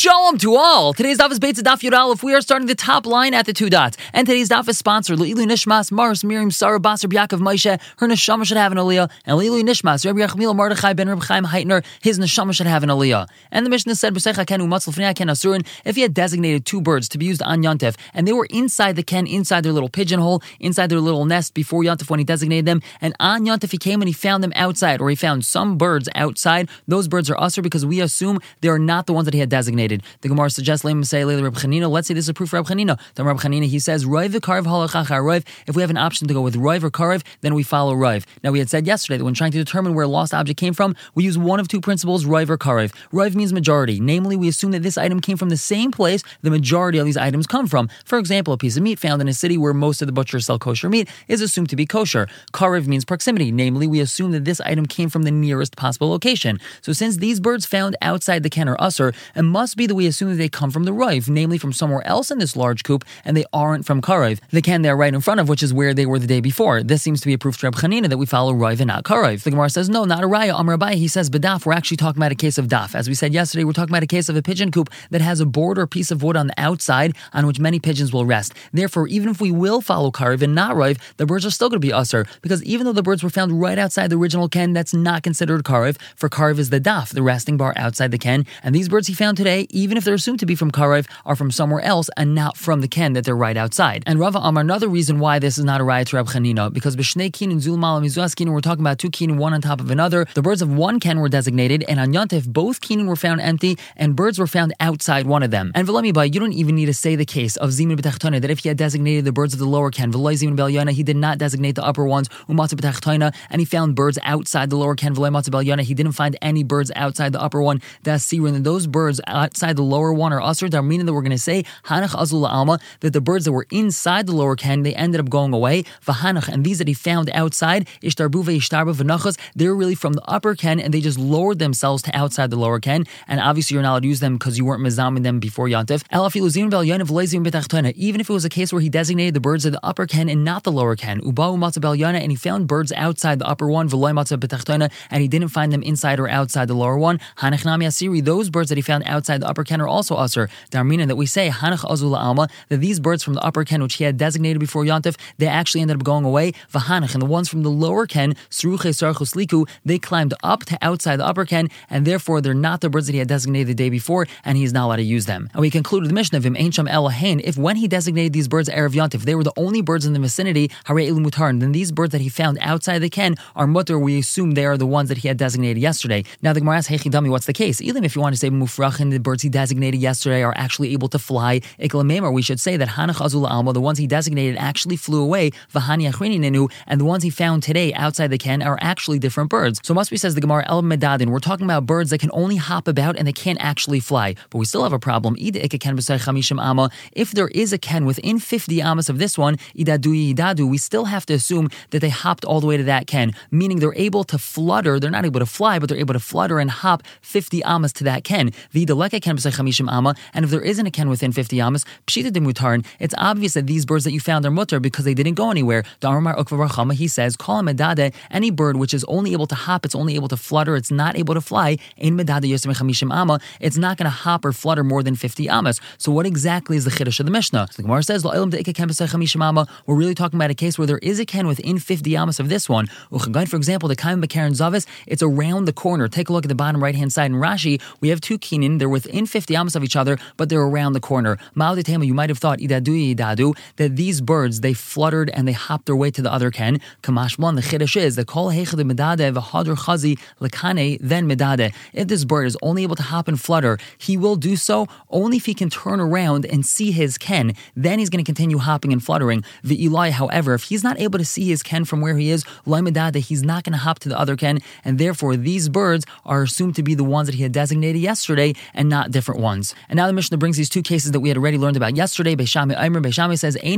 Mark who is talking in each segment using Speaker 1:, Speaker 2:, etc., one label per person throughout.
Speaker 1: Shalom to all. Today's daf is Beit Daf Yud We are starting the top line at the two dots, and today's daf is sponsored Leilu Nishmas Mars Miriam Sarah Basar Yaakov Moshe. Her neshama should have an aliyah, and Leilu Nishmas Rabbi Yachmiel Mordechai Ben Reb Chaim Heitner. His neshama should have an aliyah. And the Mishnah said B'Secha Kenu Matzal Fnei Ken Asurin. If he had designated two birds to be used on Yontef, and they were inside the ken, inside their little pigeonhole, inside their little nest before Yontef when he designated them, and on Yontef he came and he found them outside, or he found some birds outside. Those birds are usher because we assume they are not the ones that he had designated. The Gemara suggests say. Let's say this is a proof for Reb Chanina. Then Reb Chanina he says. If we have an option to go with Roiv or Karev, then we follow Roiv. Now we had said yesterday that when trying to determine where a lost object came from, we use one of two principles, Roiv or Karev. Roiv means majority. Namely, we assume that this item came from the same place the majority of these items come from. For example, a piece of meat found in a city where most of the butchers sell kosher meat is assumed to be kosher. Karev means proximity. Namely, we assume that this item came from the nearest possible location. So since these birds found outside the ken or usser, it must be that we assume that they come from the Rive, namely from somewhere else in this large coop, and they aren't from Karev. The ken they're right in front of, which is where they were the day before. This seems to be a proof to Reb Chanina that we follow Rive and not Karev. The Gemara says, no, not a Raya. Amar Abai, he says, Badaf, we're actually talking about a case of Daf. As we said yesterday, we're talking about a case of a pigeon coop that has a board or piece of wood on the outside on which many pigeons will rest. Therefore, even if we will follow Karev and not Rive, the birds are still going to be usher, because even though the birds were found right outside the original ken, that's not considered Karev, for Karev is the Daf, the resting bar outside the ken, and these birds he found today, even if they're assumed to be from Karev, are from somewhere else and not from the ken that they're right outside. And Rava Amar, another reason why this is not a riot to Rab Chanina, because B'shnei kin and Zulmal and Mizuas kin, we're talking about two kin, one on top of another. The birds of one ken were designated, and on Yontif, both kin were found empty, and birds were found outside one of them. And Velami you don't even need to say the case of Zimun B'techtona, that if he had designated the birds of the lower ken, Velay Zimun Belyana, he did not designate the upper ones, Umatza B'techtona, and he found birds outside the lower ken, Velay Matza Belyana, he didn't find any birds outside the upper one. That's Sirin, and those birds outside the lower one are Asr, meaning that we're going to say Hanach Azul Alma, that the birds that were inside the lower ken, they ended up going away. Vahanach, and these that he found outside, Ishtarbu Ishtarbu Vanachas, they're really from the upper ken and they just lowered themselves to outside the lower ken. And obviously you're not allowed to use them because you weren't mizaming them before Yantif. Even if it was a case where he designated the birds of the upper ken and not the lower ken, Ubau Matzah and he found birds outside the upper one, and he didn't find them inside or outside the lower one. Hanachnami Asiri, those birds that he found outside the upper ken are also usher. Darmina that we say Hanach Azul Alma that these birds from the upper ken, which he had designated before Yontif, they actually ended up going away. Vahanach and the ones from the lower ken, Sruche Sarchusliku, they climbed up to outside the upper ken, and therefore they're not the birds that he had designated the day before, and he's not allowed to use them. And we conclude with the Mishnah of him Ain Sham Elahain. If when he designated these birds Erev Yontif, they were the only birds in the vicinity, Hare Mutar, then these birds that he found outside the ken are mutter. We assume they are the ones that he had designated yesterday. Now the Gemara asks, Hey what's the case? Even if you want to say Mufrachin, the birds he designated yesterday are actually able to fly. Iklamemar, we should say that Hanach Azul Alma, the ones he designated, actually flew away. Vahani Ninu, and the ones he found today outside the ken are actually different birds. So must be says the Gemara El Medadin. We're talking about birds that can only hop about and they can't actually fly. But we still have a problem. If there is a ken within 50 amas of this one, idadu idadu, we still have to assume that they hopped all the way to that ken, meaning they're able to flutter. They're not able to fly, but they're able to flutter and hop 50 amas to that ken. Vidaleka ken and if there isn't a ken within 50 amas, pshita de it's obvious that these birds that you found are mutter because they didn't go anywhere. He says, call a medade, any bird which is only able to hop, it's only able to flutter, it's not able to fly, in medade yosem chamishim ama, it's not going to hop or flutter more than 50 amas. So what exactly is the chiddush of the Mishnah? So the Gemara says, we're really talking about a case where there is a ken within 50 amas of this one. For example, the kaim Karen Zavis, it's around the corner. Take a look at the bottom right hand side in Rashi. We have two kinin, they're 50 amas of each other, but they're around the corner. you might have thought idadu idadu that these birds they fluttered and they hopped their way to the other ken. Kamashmon, the chiddush is the kol heichad medade v'hadr chazi lekane then medade. If this bird is only able to hop and flutter, he will do so only if he can turn around and see his ken. Then he's going to continue hopping and fluttering. The Eli, however, if he's not able to see his ken from where he is, medade, he's not going to hop to the other ken, and therefore these birds are assumed to be the ones that he had designated yesterday and not different ones. And now the Mishnah brings these two cases that we had already learned about yesterday. Beis Shammai Aimer, Beis Shammai says, You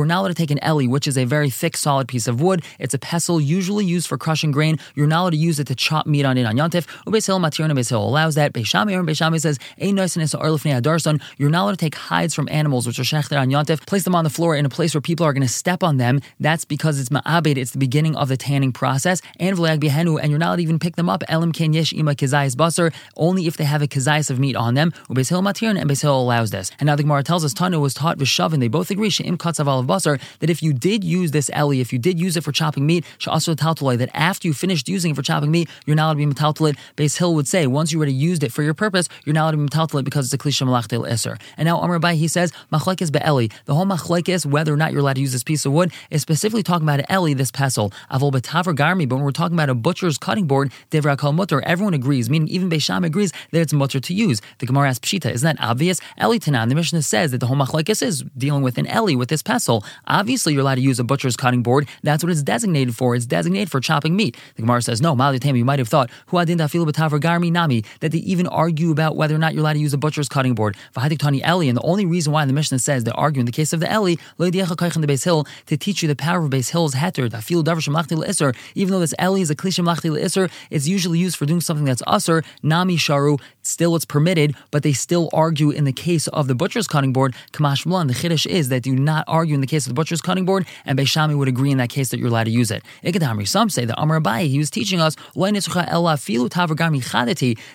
Speaker 1: are not allowed to take an Eli, which is a very thick, solid piece of wood. It's a pestle usually used for crushing grain. You're not allowed to use it to chop meat on it on Yantif. Ubesil Matirna Beishil allows that. Beis Shammai Aimer, Beis Shammai says, You're not allowed to take hides from animals which are shechter on Yantif, place them on the floor in a place where people are going to step on them. That's because it's ma'abed, it's the beginning of the tanning process. And and you're not allowed to even pick them up. Elim ken yesh ima basar. Only only if they have a kazayas of meat on them. Ubeis Hill and Beis Hill allows this. And now the Gemara tells us Tanu was taught Vishav, and They both agree she'im katzav of basar that if you did use this eli, if you did use it for chopping meat, sha'asur taltalei, that after you finished using it for chopping meat, you're not allowed to be metaltalit. Beis Hill would say once you already used it for your purpose, you're not allowed to be metaltalit because it's a klisha malachtel iser. And now Amr Bai he says machlekes be'eli. The whole machlekes whether or not you're allowed to use this piece of wood is specifically talking about eli, this pestle. Avol betaver garmi. But when we're talking about a butcher's cutting board, devra kol mutter, everyone agrees. Meaning even Beisham agrees that it's mutter to use. The Gemara asks Pshita, isn't that obvious? Eli Tanan, the Mishnah says that the whole machlekes is dealing with an eli with this pestle. Obviously, you're allowed to use a butcher's cutting board. That's what it's designated for. It's designated for chopping meat. The Gemara says no. Malitam, you might have thought garmi nami that they even argue about whether or not you're allowed to use a butcher's cutting board. Tani eli, and the only reason why the Mishnah says they argue in the case of the eli the Beis Hill to teach you the power of Beis Hill's heter dafil davar. Even though this eli is a klisha machti it's usually used for doing something that's usher nami sharu. Still, it's permitted, but they still argue in the case of the butcher's cutting board. Kamash Blan, the chiddush is that do not argue in the case of the butcher's cutting board, and Beis Shammai would agree in that case that you're allowed to use it. Ikadamri, some say that Amar Abai, he was teaching us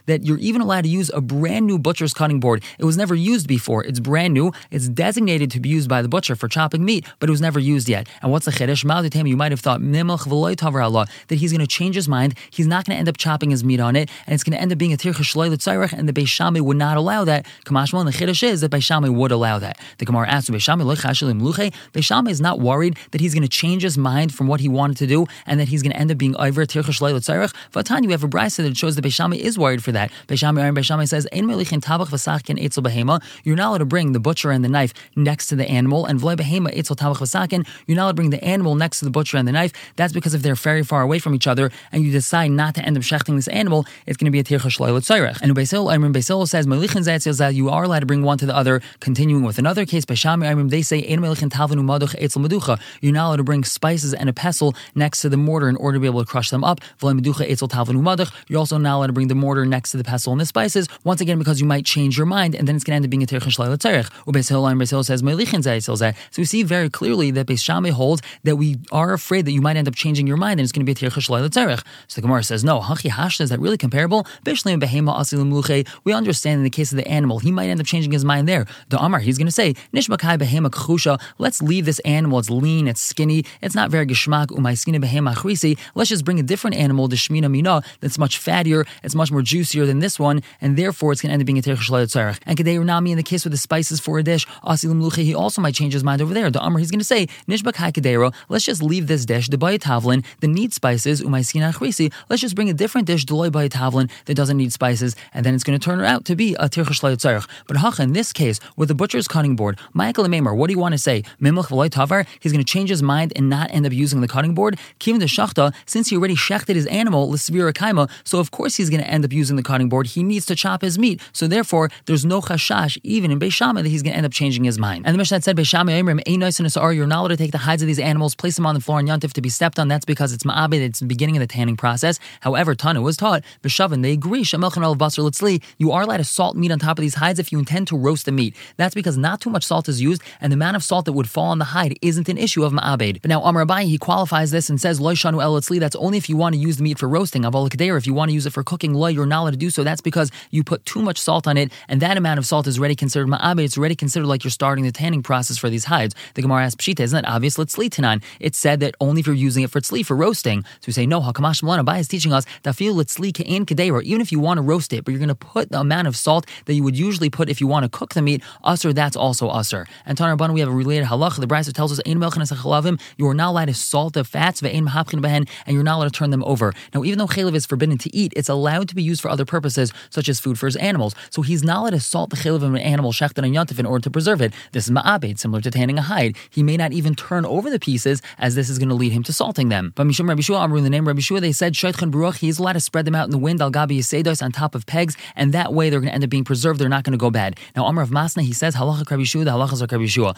Speaker 1: that you're even allowed to use a brand new butcher's cutting board. It was never used before. It's brand new. It's designated to be used by the butcher for chopping meat, but it was never used yet. And what's the chiddush? You might have thought that he's going to change his mind. He's not going to end up chopping his meat on it, and it's going to end up being a tircha and the Beis Shammai would not allow that. Kamashmal, the chiddush is that Beis Shammai would allow that. The Gemara asks, Beis Shammai Beishami is not worried that he's going to change his mind from what he wanted to do, and that he's going to end up being over tircha shleil tzarech. Vatan, you have a brisa that shows that Beis Shammai is worried for that. Beis Shammai Aaron says, Ein melichin tabach v'sachkin etzel behema. You're not allowed to bring the butcher and the knife next to the animal, and v'lei behema etzel tabach. You're not allowed to bring the animal next to the butcher and the knife. That's because if they're very far away from each other, and you decide not to end up shechting this animal, it's going to be a tircha shleil tzarech. And Beisil Imrim Beisil says, melichin you are allowed to bring one to the other. Continuing with another case, Beis Shammai Imrim, they say, melichin. You're not allowed to bring spices and a pestle next to the mortar in order to be able to crush them up. You're also not allowed to bring the mortar next to the pestle and the spices, once again, because you might change your mind, and then it's going to end up being a terech shlayla terech. Beis says So we see very clearly that Beis Shammai holds that we are afraid that you might end up changing your mind, and it's going to be a terech shlayla terech. So the Gemara says, no, hachi hashta is that really comparable? We understand in the case of the animal, he might end up changing his mind there. The Amar, he's going to say, behema kchusha. Let's leave this animal. It's lean, it's skinny, it's not very geshmak. Umaiskina behema. Let's just bring a different animal, the shmina mina, that's much fattier, it's much more juicier than this one, and therefore it's going to end up being a terech tzarech. And kadei nami in the case with the spices for a dish, asilim luche, he also might change his mind over there. The Amr, he's going to say, let's just leave this dish, the bayatavlin, the need spices, umaiskina achrisi. Let's just bring a different dish, deloy bayatavlin, that doesn't need spices, and then it's going to turn out to be a terech tzarech. But hacha, in this case, with the butcher's cutting board, Michael Maimer, what do you want to say? Mimlach tavar, he's going to change his mind and not end up using the cutting board. Kivin the shachta, since he already shechted his animal, l'svira kaima, so of course he's going to end up using the cutting board. He needs to chop his meat. So therefore, there's no chashash, even in Beishama, that he's going to end up changing his mind. And the Mishnah said, Beishama Emrim, Ein you're not allowed to take the hides of these animals, place them on the floor in Yantif to be stepped on. That's because it's ma'abed, it's the beginning of the tanning process. However, Tanu was taught, Beshavin, they agree, Shemelchan al Basar Litzli, you are allowed to salt meat on top of these hides if you intend to roast the meat. That's because not too much salt is used, and the amount of salt that would fall on the hide isn't an issue of ma'abed. But now Amr Abai, he qualifies this and says, Loy Shanu El that's only if you want to use the meat for roasting. Aval if you want to use it for cooking, loy, you're not allowed to do so. That's because you put too much salt on it, and that amount of salt is already considered ma'abed. It's already considered like you're starting the tanning process for these hides. The Gemara asks, Pshita, isn't that obvious? Sleep tanan. It said that only if you're using it for tzli, for roasting. So we say, no, Hakamash Malana Abai is teaching us, Dafil Litzli Ka'in Kadeira, even if you want to roast it, but you're going to put the amount of salt that you would usually put if you want to cook the meat, usr, that's also usr. And Tanar Bana, we have a related halach. The Brisa tells us, you are not allowed to salt the fats, and you're not allowed to turn them over. Now, even though chaylev is forbidden to eat, it's allowed to be used for other purposes, such as food for his animals. So he's not allowed to salt the chaylev of an animal, shechted and in order to preserve it. This is ma'abed, similar to tanning a hide. He may not even turn over the pieces, as this is going to lead him to salting them. But Mishum Rabbi Shua, Amru, in the name Rabbi Shua, they said, Shaitchan Baruch, he's allowed to spread them out in the wind, al gabi on top of pegs, and that way they're going to end up being preserved, they're not going to go bad. Now, Amr Rav Masna, he says, halacha Rabbi Shua, the halachas are.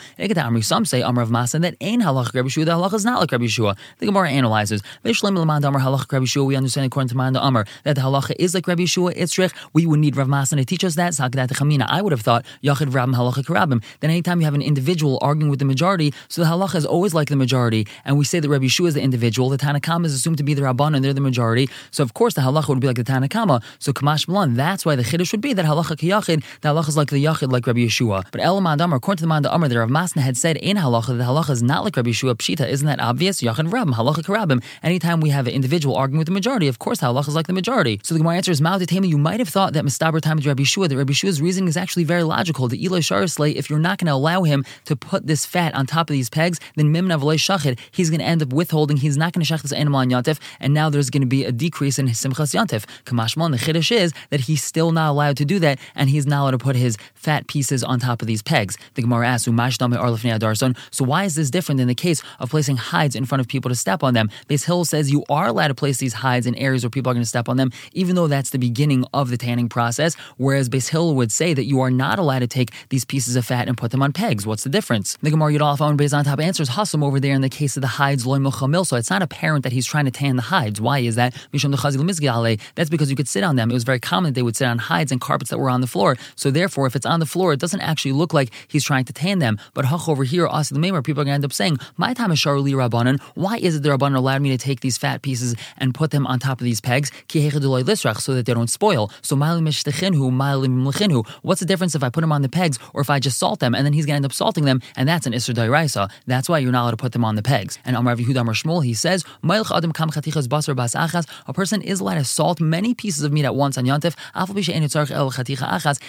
Speaker 1: Amri, some say, Amr Rav Masna, that ain't halacha the is not like Rabbi Shua. The Gemara analyzes, Vishlim Amr halacha Shua, we understand according to Manda Amr, that the halacha is like Rabbi Shua, Itzrich, we would need Rav Masna to teach us that, Zakadat Chamina. I would have thought, Yachid Rabim halacha Karabim. Then anytime you have an individual arguing with the majority, so the halacha is always like the majority, and we say that Rabbi Shua is the individual, the Tanakama is assumed to be the Rabban and they're the majority, so of course the halacha would be like the Tanakama. So Kamash Kamash Malan, that's why the Chiddush would be that halacha kiyachid, the halacha is like the yachid, like Rabbi Yeshua. But Elamad Amar, according to the Manda Amar, the Rav Masna had said in halacha that halacha is not like Rabbi Yeshua Pshita. Isn't that obvious? Yachid Rabim, halacha karabim. Anytime we have an individual arguing with the majority, of course halacha is like the majority. So the Gemara answer is Ma'adatema, you might have thought that Mistaber time is Rabbi Yeshua, that Rabbi Yeshua's reasoning is actually very logical. The Eloi Sharisley, if you're not going to allow him to put this fat on top of these pegs, then Mimna V'lei Shachid, he's going to end up withholding, he's not going to shach this animal on Yantif, and now there's going to be a decrease in Simchas Yantif. Kamashmal, the Chiddush is that he's still not allowed to do that, and he's not allowed to put his fat pieces on top of these pegs. The Gemara asks, so why is this different than the case of placing hides in front of people to step on them? Beis Hill says you are allowed to place these hides in areas where people are going to step on them, even though that's the beginning of the tanning process, whereas Beis Hill would say that you are not allowed to take these pieces of fat and put them on pegs. What's the difference? The Gemara Yudal on Beis on top answers Hassam over there in the case of the hides loy so it's not apparent that he's trying to tan the hides. Why is that? That's because you could sit on them. It was very common that they would sit on hides and carpets that were on the floor. So therefore, if it's on the floor, it doesn't actually look like he's trying to tan them. But hach over here, also the where people are going to end up saying, "My time is sharuli rabbanon. Why is it the rabbanon allowed me to take these fat pieces and put them on top of these pegs so that they don't spoil? So what's the difference if I put them on the pegs or if I just salt them and then he's going to end up salting them and that's an isser dairaisa. That's why you're not allowed to put them on the pegs. And Amar Yehuda Amar Shmuel, he says, a person is allowed to salt many pieces of meat at once on Yantif,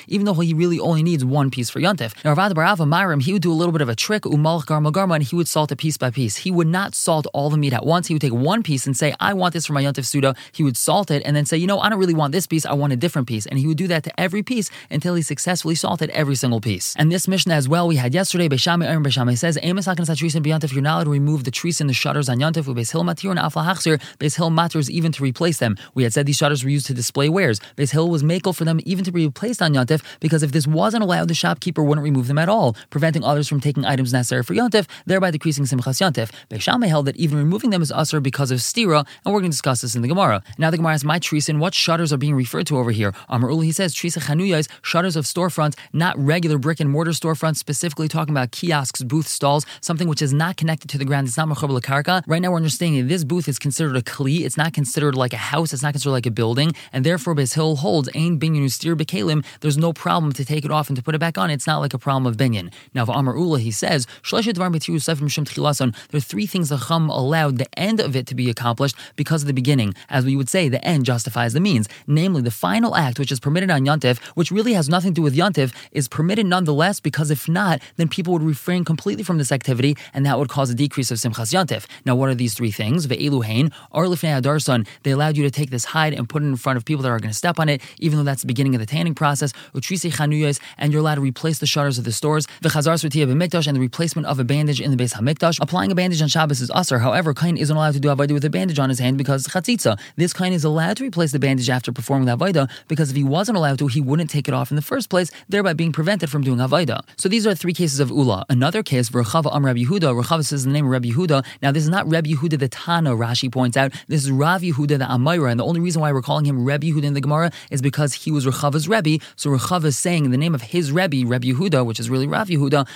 Speaker 1: even though he really only needs one piece for Myram, he would do a little bit of a trick, Garma, and he would salt it piece by piece. He would not salt all the meat at once. He would take one piece and say, I want this for my Yantif Suda. He would salt it and then say, you know, I don't really want this piece, I want a different piece. And he would do that to every piece until he successfully salted every single piece. And this Mishnah as well, we had yesterday, Beshame Aaron Beshame says, Amos Hakan Satris and Yantif, you're not allowed to remove the trees and the shutters on Yantif with Hill Matir and Afla Hachsir, Beis Hill Matters even to replace them. We had said these shutters were used to display wares. Beis Hill was makel for them even to be replaced on Yantif because if this wasn't allowed, the shopkeeper wouldn't remove them at all, preventing others from taking items necessary for Yantif, thereby decreasing Simchas Yantif. Beishame held that even removing them is usher because of stira, and we're going to discuss this in the Gemara. Now the Gemara asks, my treason, what shutters are being referred to over here? Amar he says, trisa chanuyas, shutters of storefronts, not regular brick and mortar storefronts, specifically talking about kiosks, booth stalls, something which is not connected to the ground. It's not machab karka. Right now we're understanding this booth is considered a kli. It's not considered like a house. It's not considered like a building, and therefore Hill holds ain binyan steer bekalim. There's no problem to take it off and to put it back on. It's not like a problem of binyan. Now, for Amar Ula, he says, there are three things the Chum allowed the end of it to be accomplished because of the beginning. As we would say, the end justifies the means. Namely, the final act, which is permitted on Yontif, which really has nothing to do with Yontif, is permitted nonetheless because if not, then people would refrain completely from this activity and that would cause a decrease of Simchas Yontif. Now, what are these three things? Ve'elu hain, or lifnei adarson, they allowed you to take this hide and put it in front of people that are going to step on it, even though that's the beginning of the tanning process. And you're allowed to replace the shutters of the stores. V'chazar sutiya b'mikdash, and the replacement of a bandage in the Beis Hamikdash. Applying a bandage on Shabbos is usher. However, Kain isn't allowed to do avodah with a bandage on his hand because chatzitza. This Kain is allowed to replace the bandage after performing the avodah because if he wasn't allowed to, he wouldn't take it off in the first place, thereby being prevented from doing avodah. So these are three cases of ula. Another case, Rechava Am Rabbi Yehuda. Rechava says the name of Rabbi Yehuda. Now this is not Rabbi Yehuda the Tana. Rashi points out this is Rav Yehuda the Amora, and the only reason why we're calling him Rabbi Yehuda in the Gemara is because he was Rechava's Rebbe. So Rechava is saying in the name of his Rebbe, Rabbi Yehuda, which is really Rav Yehuda.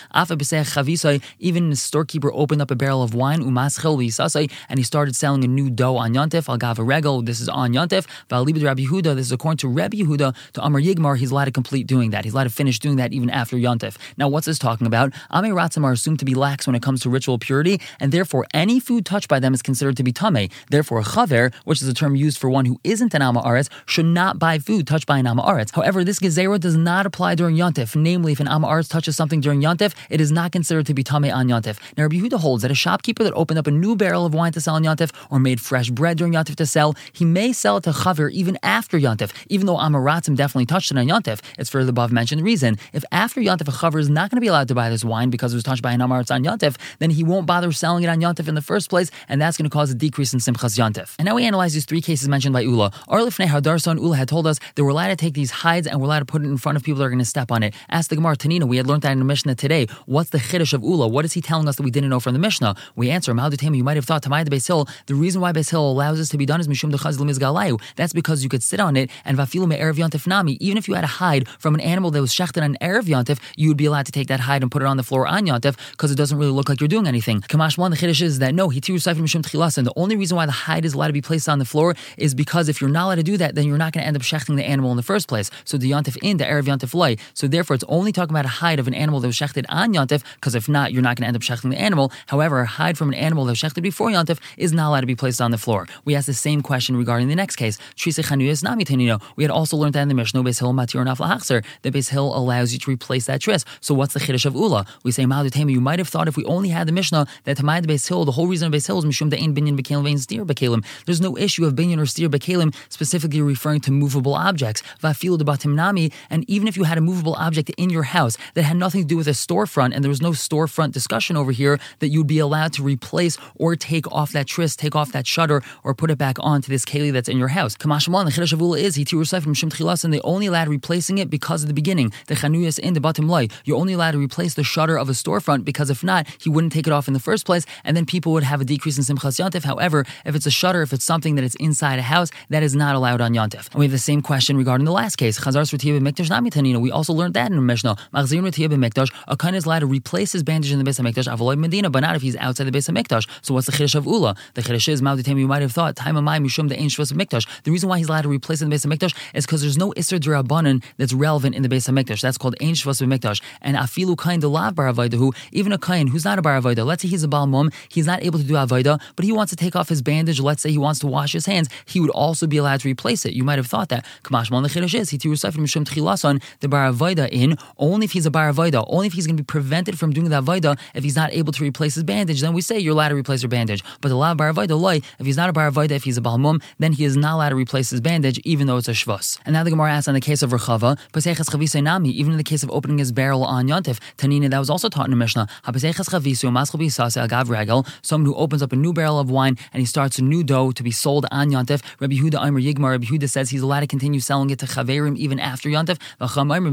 Speaker 1: Even the storekeeper opened up a barrel of wine v'isasai, and he started selling a new dough on Yontif. Al Gava Regel. This is on Yontif. V'alibid Rabbi Yehuda. This is according to Rabbi Yehuda to Amar Yigmar. He's allowed to complete doing that. He's allowed to finish doing that even after Yontif. Now, what's this talking about? Ame Ratzim are assumed to be lax when it comes to ritual purity, and therefore any food touched by them is considered to be tame. Therefore, a chaver, which is a term used for one who isn't an Ama Aretz, should not buy food touched by an Ama Aretz. However, this gezerah does not apply during Yontif. Namely, if an Ama Aretz touches something during Yontif, it is not considered to be tame on Yontif. Now, Rabbi Yehuda holds that a shopkeeper that opened up a new barrel of wine to sell on Yontif or made fresh bread during Yontif to sell, he may sell it to chaver even after Yontif, even though Amaratzim definitely touched it on Yontif. It's for the above mentioned reason. If after Yontif a chaver is not going to be allowed to buy this wine because it was touched by an Amaretz on Yontif, then he won't bother selling it on Yontif in the first place, and that's going to cause a decrease in Simchas Yontif. And now we analyze these three cases mentioned by Ula. Arlifnei Hadarson Ula had told us that we're allowed to take these hides and we're allowed to put it in front of people that are going to step on it. Ask the Gemara Tanina, we had learned that in the Mishnah today. What's the chiddush of Ula? What is he telling us that we didn't know from the Mishnah? We answer, Ma'adutema, you might have thought Tamai the Beis Hill, the reason why Beis Hill allows this to be done is Mishum Galayu. That's because you could sit on it and Vafilu Me Erev Yontif Nami. Even if you had a hide from an animal that was shechted on Erev Yontif, you would be allowed to take that hide and put it on the floor on Yontif because it doesn't really look like you're doing anything. Kamash one, the chiddush is that no, Hitiru Seifim Mishum Tchilas, and the only reason why the hide is allowed to be placed on the floor is because if you're not allowed to do that, then you're not going going to end up shechting the animal in the first place. So the Yontif in, the Erev Yontif loy. So therefore, it's only talking about a hide of an animal that was shechted on Yontif, because if not, you're not going to end up shechting the animal. However, a hide from an animal that was shechted before Yontif is not allowed to be placed on the floor. We asked the same question regarding the next case. We had also learned that in the Mishnah, Beis Hill Matir Nafla the Beis Hill allows you to replace that tris. So what's the Chiddush of Ula? We say, you might have thought if we only had the Mishnah that Tamai the Beis Hill, the whole reason of Beis Hill is Mishum Da'in Binyan Bekalim Vein Steer Bekalim. There's no issue of Binyan or Steer Bekalim specifically referring to movable objects. Vafil de Batimnami, and even if you had a movable object in your house that had nothing to do with a storefront, and there was no storefront discussion over here, that you'd be allowed to replace or take off that tris, take off that shutter, or put it back onto this keli that's in your house. Kamashmalan, the Chiddush of Ula is, he from Shim and they only allowed replacing it because of the beginning. The Chanuyas in the bottom lie, you're only allowed to replace the shutter of a storefront because if not, he wouldn't take it off in the first place, and then people would have a decrease in Simchas Yantif. However, if it's a shutter, if it's something that is inside a house, that is not allowed on Yantif. And we have the same question regarding the last case. Chazar Mikdash We also learned that in Mishnah. Mikdash, a kind is allowed to replace his bandage in the Beis Hamikdash, Avoy Medina, but not if he's outside the base of Hamikdash. So what's the Chiddush of Ula? The Chiddush is Mauditim. You might have thought time of my Mishum the Ancient of Mikdash. The reason why he's allowed to replace in the base of Hamikdash is because there's no Isser Durabanan that's relevant in the base of Hamikdash. That's called Ein Shvas Mikdash. And Afilu Kain Delav Baravaida, even a Kain who's not a Baravaida, let's say he's a Balmum, he's not able to do Avaida, but he wants to take off his bandage, let's say he wants to wash his hands, he would also be allowed to replace it. You might have thought that. Kamash Mal Nechidash is, he from Mishum Tchilason, the Baravaida in, only if he's a Baravaida, only if he's going to be prevented from doing the Avaida, if he's not able to replace his bandage, then we say you're allowed to replace your bandage. But the Lav Baravaida, loy, if he's not a Baravaida, if he's a Balmum, then he is not allowed to replace his bandage, even though it's a Shvus. And now the Gemara asks on the case of Rechava, even in the case of opening his barrel on Yontif, Tanina, that was also taught in the Mishnah. Someone who opens up a new barrel of wine and he starts a new dough to be sold on Yontif. Rabbi Huda Aimer Yigmar, Rabbi Huda says he's allowed to continue selling it to Chaverim even after Yontif.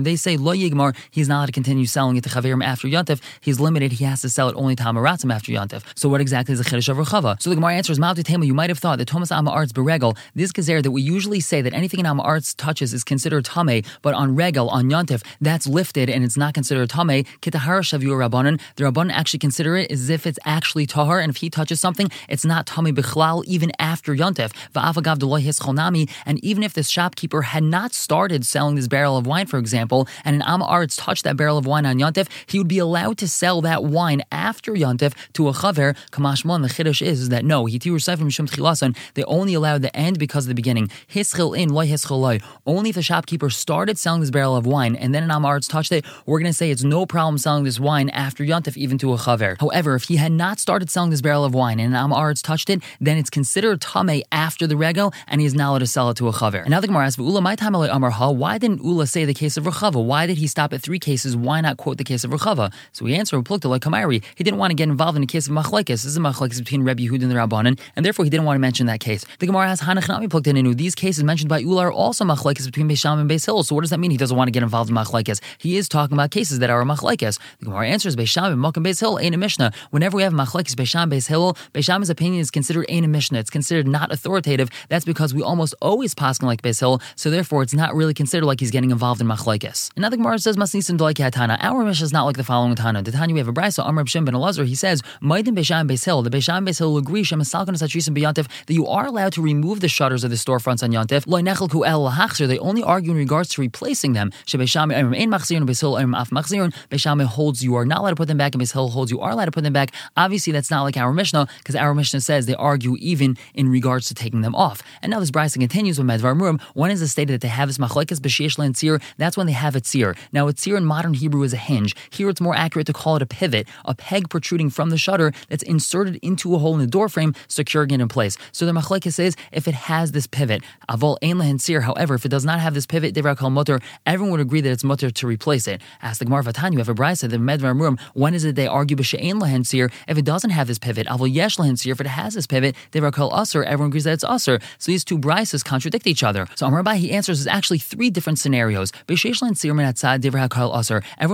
Speaker 1: They say Lo Yigmar, he's not allowed to continue selling it to Chaverim after Yontif. He's limited, he has to sell it only to Hamaratzim after Yontif. So what exactly is the Chiddush of Rechava? So the Gemara answers, Ma'atutema, you might have thought that Thomas Amma Arts Beregel, this gezer that we usually say that anything in Amma Arts touches is considered Tame, but on Regel, on Yontif, that's lifted and it's not considered Tame. Kitahara Shavur Rabbanan, the Rabbanan actually consider it as if it's actually Tahar, and if he touches something, it's not Tame Bichlal even after Yontif. Va'afagav Chonami, and even if this shopkeeper had not started selling this barrel of wine, for example, and an Amma Arts touched that barrel of wine on Yontif, he would be allowed to sell that wine after Yontif to a Chaver. Kamashmon, the Chiddush is, that no, Hitir Sefer Mishum Tchilasan, they only allowed the end because of the beginning. Hischil in, loy hischil loy. Only if the shopkeeper started selling this barrel of wine and then an Amaretz touched it, we're going to say it's no problem selling this wine after Yontif even to a Chaver. However, if he had not started selling this barrel of wine and an Amaretz touched it, then it's considered Tame after the Regel and he is now allowed to sell it to a Chaver. And now the Gemara asks, Ula, my time Amar Ha, why didn't Ula say the case of Rechava? Why did he stop at three cases? Why not quote the case of Rechava? So we answer, like Kamari, he didn't want to get involved in a case of Machlaikis. This is a Machlaikis between Rebbe Yehud and the Rabbanan, and therefore he didn't want to mention that case. The Gemara has Hanachnami in. These cases mentioned by Ula are also machlekes between Beisham and Beis Hill. So what does that mean? He doesn't want to get involved in machlekes. He is talking about cases that are machlekes. The Gemara answers Beisham and Mokum Beis Hill ain't a Mishnah. Whenever we have machlekes Beisham Beis Hill, Beisham's opinion is considered ain't a Mishnah. It's considered not authoritative. That's because we almost always paskin like Beis Hill. So therefore, it's not really considered like he's getting involved in machlekes. And now the Gemara says Masnisim Dolai Hatana. Our Mishnah is not like the following Tana. The Tanya we have a brisa. Amr Shimon ben Elazar. He says Maidim Beisham Beis Hill. The Beisham Beis Hill agree Shem that you are allowed to remove the shutters of the storefronts on Yontif. They only argue in regards to replacing them. Beishame holds you are not allowed to put them back, and Beis Hill holds you are allowed to put them back. Obviously, that's not like our Mishnah, because our Mishnah says they argue even in regards to taking them off. And now this Brisa continues with Medvar Murim. One is stated that they have this machlekes b'sheish and tzir. That's when they have a tzir. Now, a tzir in modern Hebrew is a hinge. Here, it's more accurate to call it a pivot, a peg protruding from the shutter that's inserted into a hole in the door frame, securing it in place. So the machlekes is if it has this pivot. Avol ein lehen tzir. However, if it does not have this pivot, devra mutter, everyone would agree that it's mutter to replace it. Ask the Gemara Vatan, you have a brisa, the Medvar Murim. When is it they argue b'she'ein lehen tzir? If it doesn't have this pivot, avol yesh lehen tzir. If it has this pivot, devra kol usher. Everyone agrees that it's usher. So these two brises contradict each other. So Amar he answers is actually three different scenarios. Everyone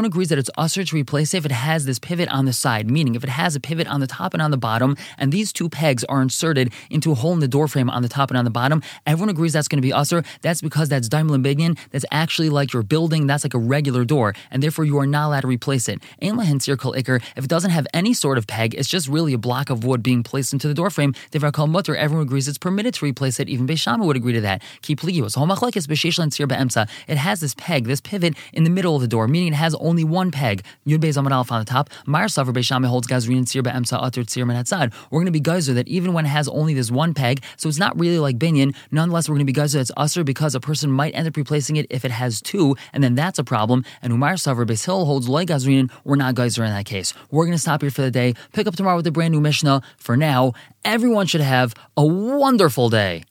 Speaker 1: agrees that it's usher to replace it if it has this pivot on the side, meaning if it has a pivot on the top and on the bottom, and these two pegs are inserted into a hole in the door frame on the top and on the bottom, everyone agrees that's going to be usher. That's because that's daimler bigyan. That's actually like your building. That's like a regular door, and therefore you are not allowed to replace it. If it doesn't have any sort of peg, it's just really a block of wood being placed into the door frame. Everyone agrees it's permitted to replace it. Even Beishama would agree to that. It has this peg, this pivot in the middle of the door, meaning it has only one peg. On the top. Holds. We're going to be geyser that even when it has only this one peg, so it's not really like binyan. Nonetheless, we're going to be geyser that's usher because a person might end up replacing it if it has two, and then that's a problem. And Umar Savar Hill holds loy Gazrin. We're not geyser in that case. We're going to stop here for the day. Pick up tomorrow with a brand new Mishnah. For now, everyone should have a wonderful day.